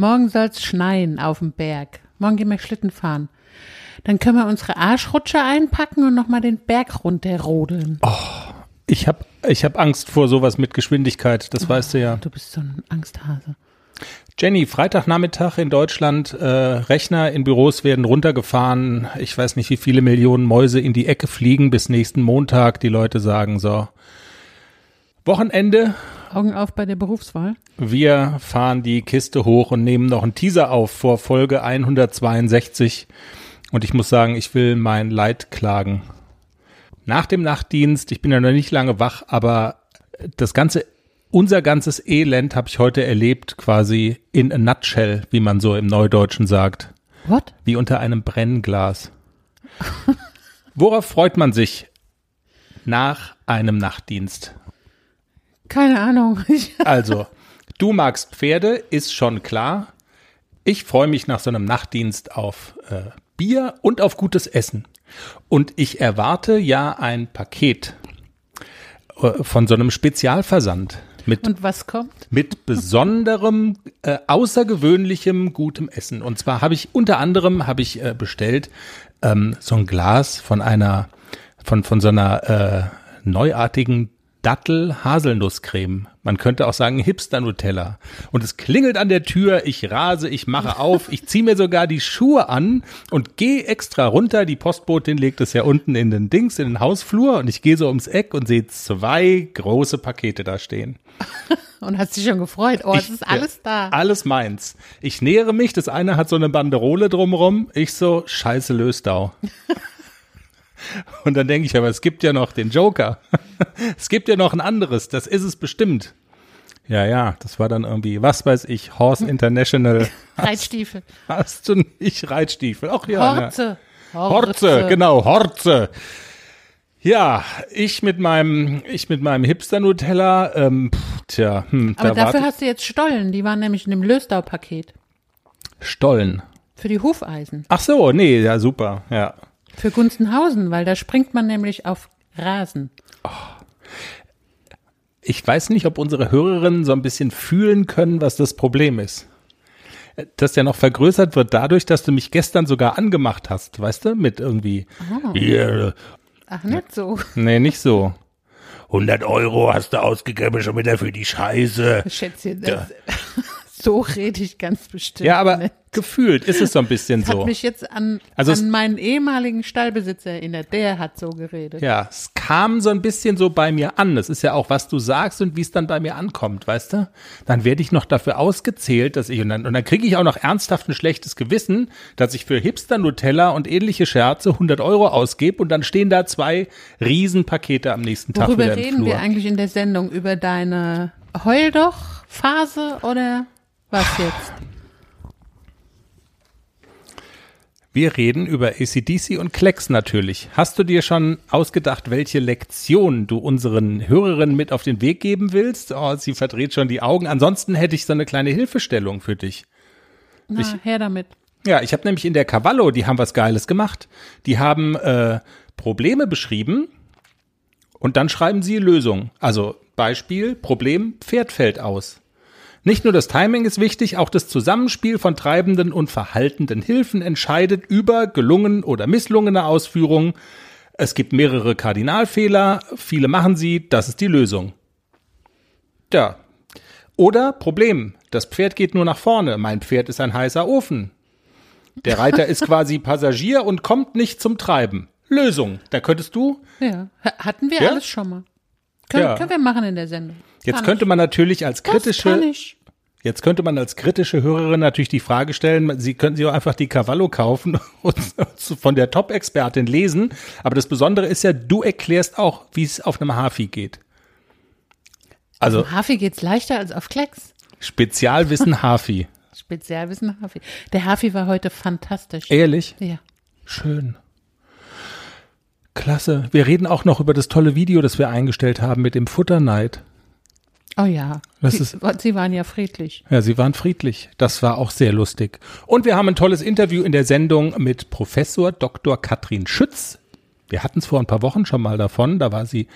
Morgen soll's schneien auf dem Berg. Morgen gehen wir Schlitten fahren. Dann können wir unsere Arschrutsche einpacken und nochmal den Berg runterrodeln. Oh, ich habe ich hab Angst vor sowas mit Geschwindigkeit, das oh, weißt du ja. Du bist so ein Angsthase. Jenny, Freitagnachmittag in Deutschland, äh, Rechner in Büros werden runtergefahren. Ich weiß nicht, wie viele Millionen Mäuse in die Ecke fliegen bis nächsten Montag. Die Leute sagen so, Wochenende. Augen auf bei der Berufswahl. Wir fahren die Kiste hoch und nehmen noch einen Teaser auf vor Folge 162. Und ich muss sagen, ich will mein Leid klagen. Nach dem Nachtdienst, ich bin ja noch nicht lange wach, aber das ganze, unser ganzes Elend habe ich heute erlebt, quasi in a nutshell, wie man so im Neudeutschen sagt. What? Wie unter einem Brennglas. Worauf freut man sich nach einem Nachtdienst? Keine Ahnung. also, du magst Pferde, ist schon klar. Ich freue mich nach so einem Nachtdienst auf äh, Bier und auf gutes Essen. Und ich erwarte ja ein Paket äh, von so einem Spezialversand. Mit, und was kommt? Mit besonderem, äh, außergewöhnlichem gutem Essen. Und zwar habe ich unter anderem habe ich äh, bestellt ähm, so ein Glas von einer von von so einer äh, neuartigen Dattel-Haselnusscreme. Man könnte auch sagen Hipster-Nutella. Und es klingelt an der Tür, ich rase, ich mache auf, ich ziehe mir sogar die Schuhe an und gehe extra runter. Die Postbotin legt es ja unten in den Dings, in den Hausflur und ich gehe so ums Eck und sehe zwei große Pakete da stehen. und hast dich schon gefreut. Oh, es ist alles da. Alles meins. Ich nähere mich, das eine hat so eine Banderole drumrum. Ich so, scheiße Löstau. Und dann denke ich, aber es gibt ja noch den Joker. es gibt ja noch ein anderes, das ist es bestimmt. Ja, ja, das war dann irgendwie, was weiß ich, Horse International. Reitstiefel. Hast du nicht Reitstiefel? Ach ja. Horze. Horze. Horze, genau, Horze. Ja, ich mit meinem, ich mit meinem Hipster-Nutella, ähm, pff, tja, hm, Aber da dafür hast du jetzt Stollen, die waren nämlich in dem Löstau-Paket. Stollen. Für die Hufeisen. Ach so, nee, ja, super, ja. Für Gunzenhausen, weil da springt man nämlich auf Rasen. Oh. Ich weiß nicht, ob unsere Hörerinnen so ein bisschen fühlen können, was das Problem ist. Das ja noch vergrößert wird dadurch, dass du mich gestern sogar angemacht hast, weißt du, mit irgendwie. Oh. Yeah. Ach, nicht so. Nee, nicht so. 100 Euro hast du ausgegeben schon wieder für die Scheiße. Schätzchen, das, so rede ich ganz bestimmt. Ja, aber nicht. gefühlt ist es so ein bisschen das so. Hat mich jetzt an, also an meinen ehemaligen Stallbesitzer erinnert. Der hat so geredet. Ja, es kam so ein bisschen so bei mir an. Das ist ja auch, was du sagst und wie es dann bei mir ankommt, weißt du? Dann werde ich noch dafür ausgezählt, dass ich, und dann, und dann kriege ich auch noch ernsthaft ein schlechtes Gewissen, dass ich für Hipster Nutella und ähnliche Scherze 100 Euro ausgebe und dann stehen da zwei Riesenpakete am nächsten Tag Worüber wieder reden Flur. wir eigentlich in der Sendung? Über deine Heul doch Phase oder was jetzt? Wir reden über ACDC und Klecks natürlich. Hast du dir schon ausgedacht, welche Lektion du unseren Hörerinnen mit auf den Weg geben willst? Oh, sie verdreht schon die Augen. Ansonsten hätte ich so eine kleine Hilfestellung für dich. Na, ich, her damit. Ja, ich habe nämlich in der Cavallo, die haben was Geiles gemacht. Die haben äh, Probleme beschrieben und dann schreiben sie Lösungen. Also Beispiel, Problem, Pferd fällt aus. Nicht nur das Timing ist wichtig, auch das Zusammenspiel von treibenden und verhaltenden Hilfen entscheidet über gelungen oder misslungene Ausführungen. Es gibt mehrere Kardinalfehler, viele machen sie, das ist die Lösung. Ja. Oder Problem, das Pferd geht nur nach vorne, mein Pferd ist ein heißer Ofen. Der Reiter ist quasi Passagier und kommt nicht zum Treiben. Lösung, da könntest du. Ja, hatten wir ja? alles schon mal. Können, ja. können wir machen in der Sendung. Jetzt könnte man natürlich als kritische, jetzt könnte man als kritische Hörerin natürlich die Frage stellen, Sie können sich auch einfach die Cavallo kaufen und von der Top-Expertin lesen. Aber das Besondere ist ja, du erklärst auch, wie es auf einem Hafi geht. Also. Auf Hafi geht's leichter als auf Klecks. Spezialwissen Hafi. Spezialwissen Hafi. Der Hafi war heute fantastisch. Ehrlich? Ja. Schön. Klasse. Wir reden auch noch über das tolle Video, das wir eingestellt haben mit dem Futterneid. Oh ja. Das sie, ist, sie waren ja friedlich. Ja, sie waren friedlich. Das war auch sehr lustig. Und wir haben ein tolles Interview in der Sendung mit Professor Dr. Katrin Schütz. Wir hatten es vor ein paar Wochen schon mal davon. Da war sie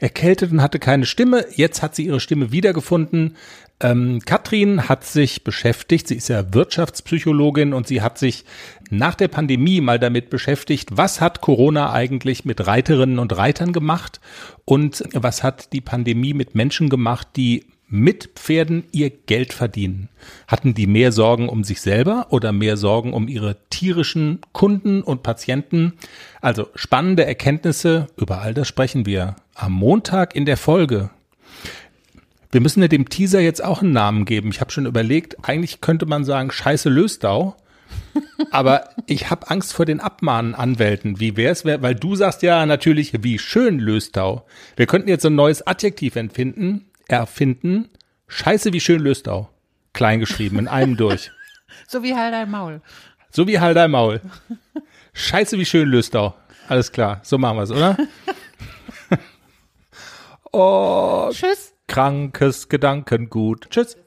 erkältet und hatte keine Stimme. Jetzt hat sie ihre Stimme wiedergefunden. Ähm, Katrin hat sich beschäftigt, sie ist ja Wirtschaftspsychologin und sie hat sich nach der Pandemie mal damit beschäftigt, was hat Corona eigentlich mit Reiterinnen und Reitern gemacht und was hat die Pandemie mit Menschen gemacht, die mit Pferden ihr Geld verdienen. Hatten die mehr Sorgen um sich selber oder mehr Sorgen um ihre tierischen Kunden und Patienten? Also spannende Erkenntnisse, über all das sprechen wir am Montag in der Folge. Wir müssen ja dem Teaser jetzt auch einen Namen geben. Ich habe schon überlegt, eigentlich könnte man sagen Scheiße Löstau. Aber ich habe Angst vor den Abmahnanwälten. Wie wär's, weil du sagst ja natürlich, wie schön Löstau. Wir könnten jetzt ein neues Adjektiv empfinden, erfinden. Scheiße, wie schön Löstau. Klein geschrieben, in einem durch. So wie halt dein Maul. So wie halt dein Maul. Scheiße, wie schön Löstau. Alles klar, so machen wir's, oder? oh, Tschüss. krankes Gedankengut. Tschüss.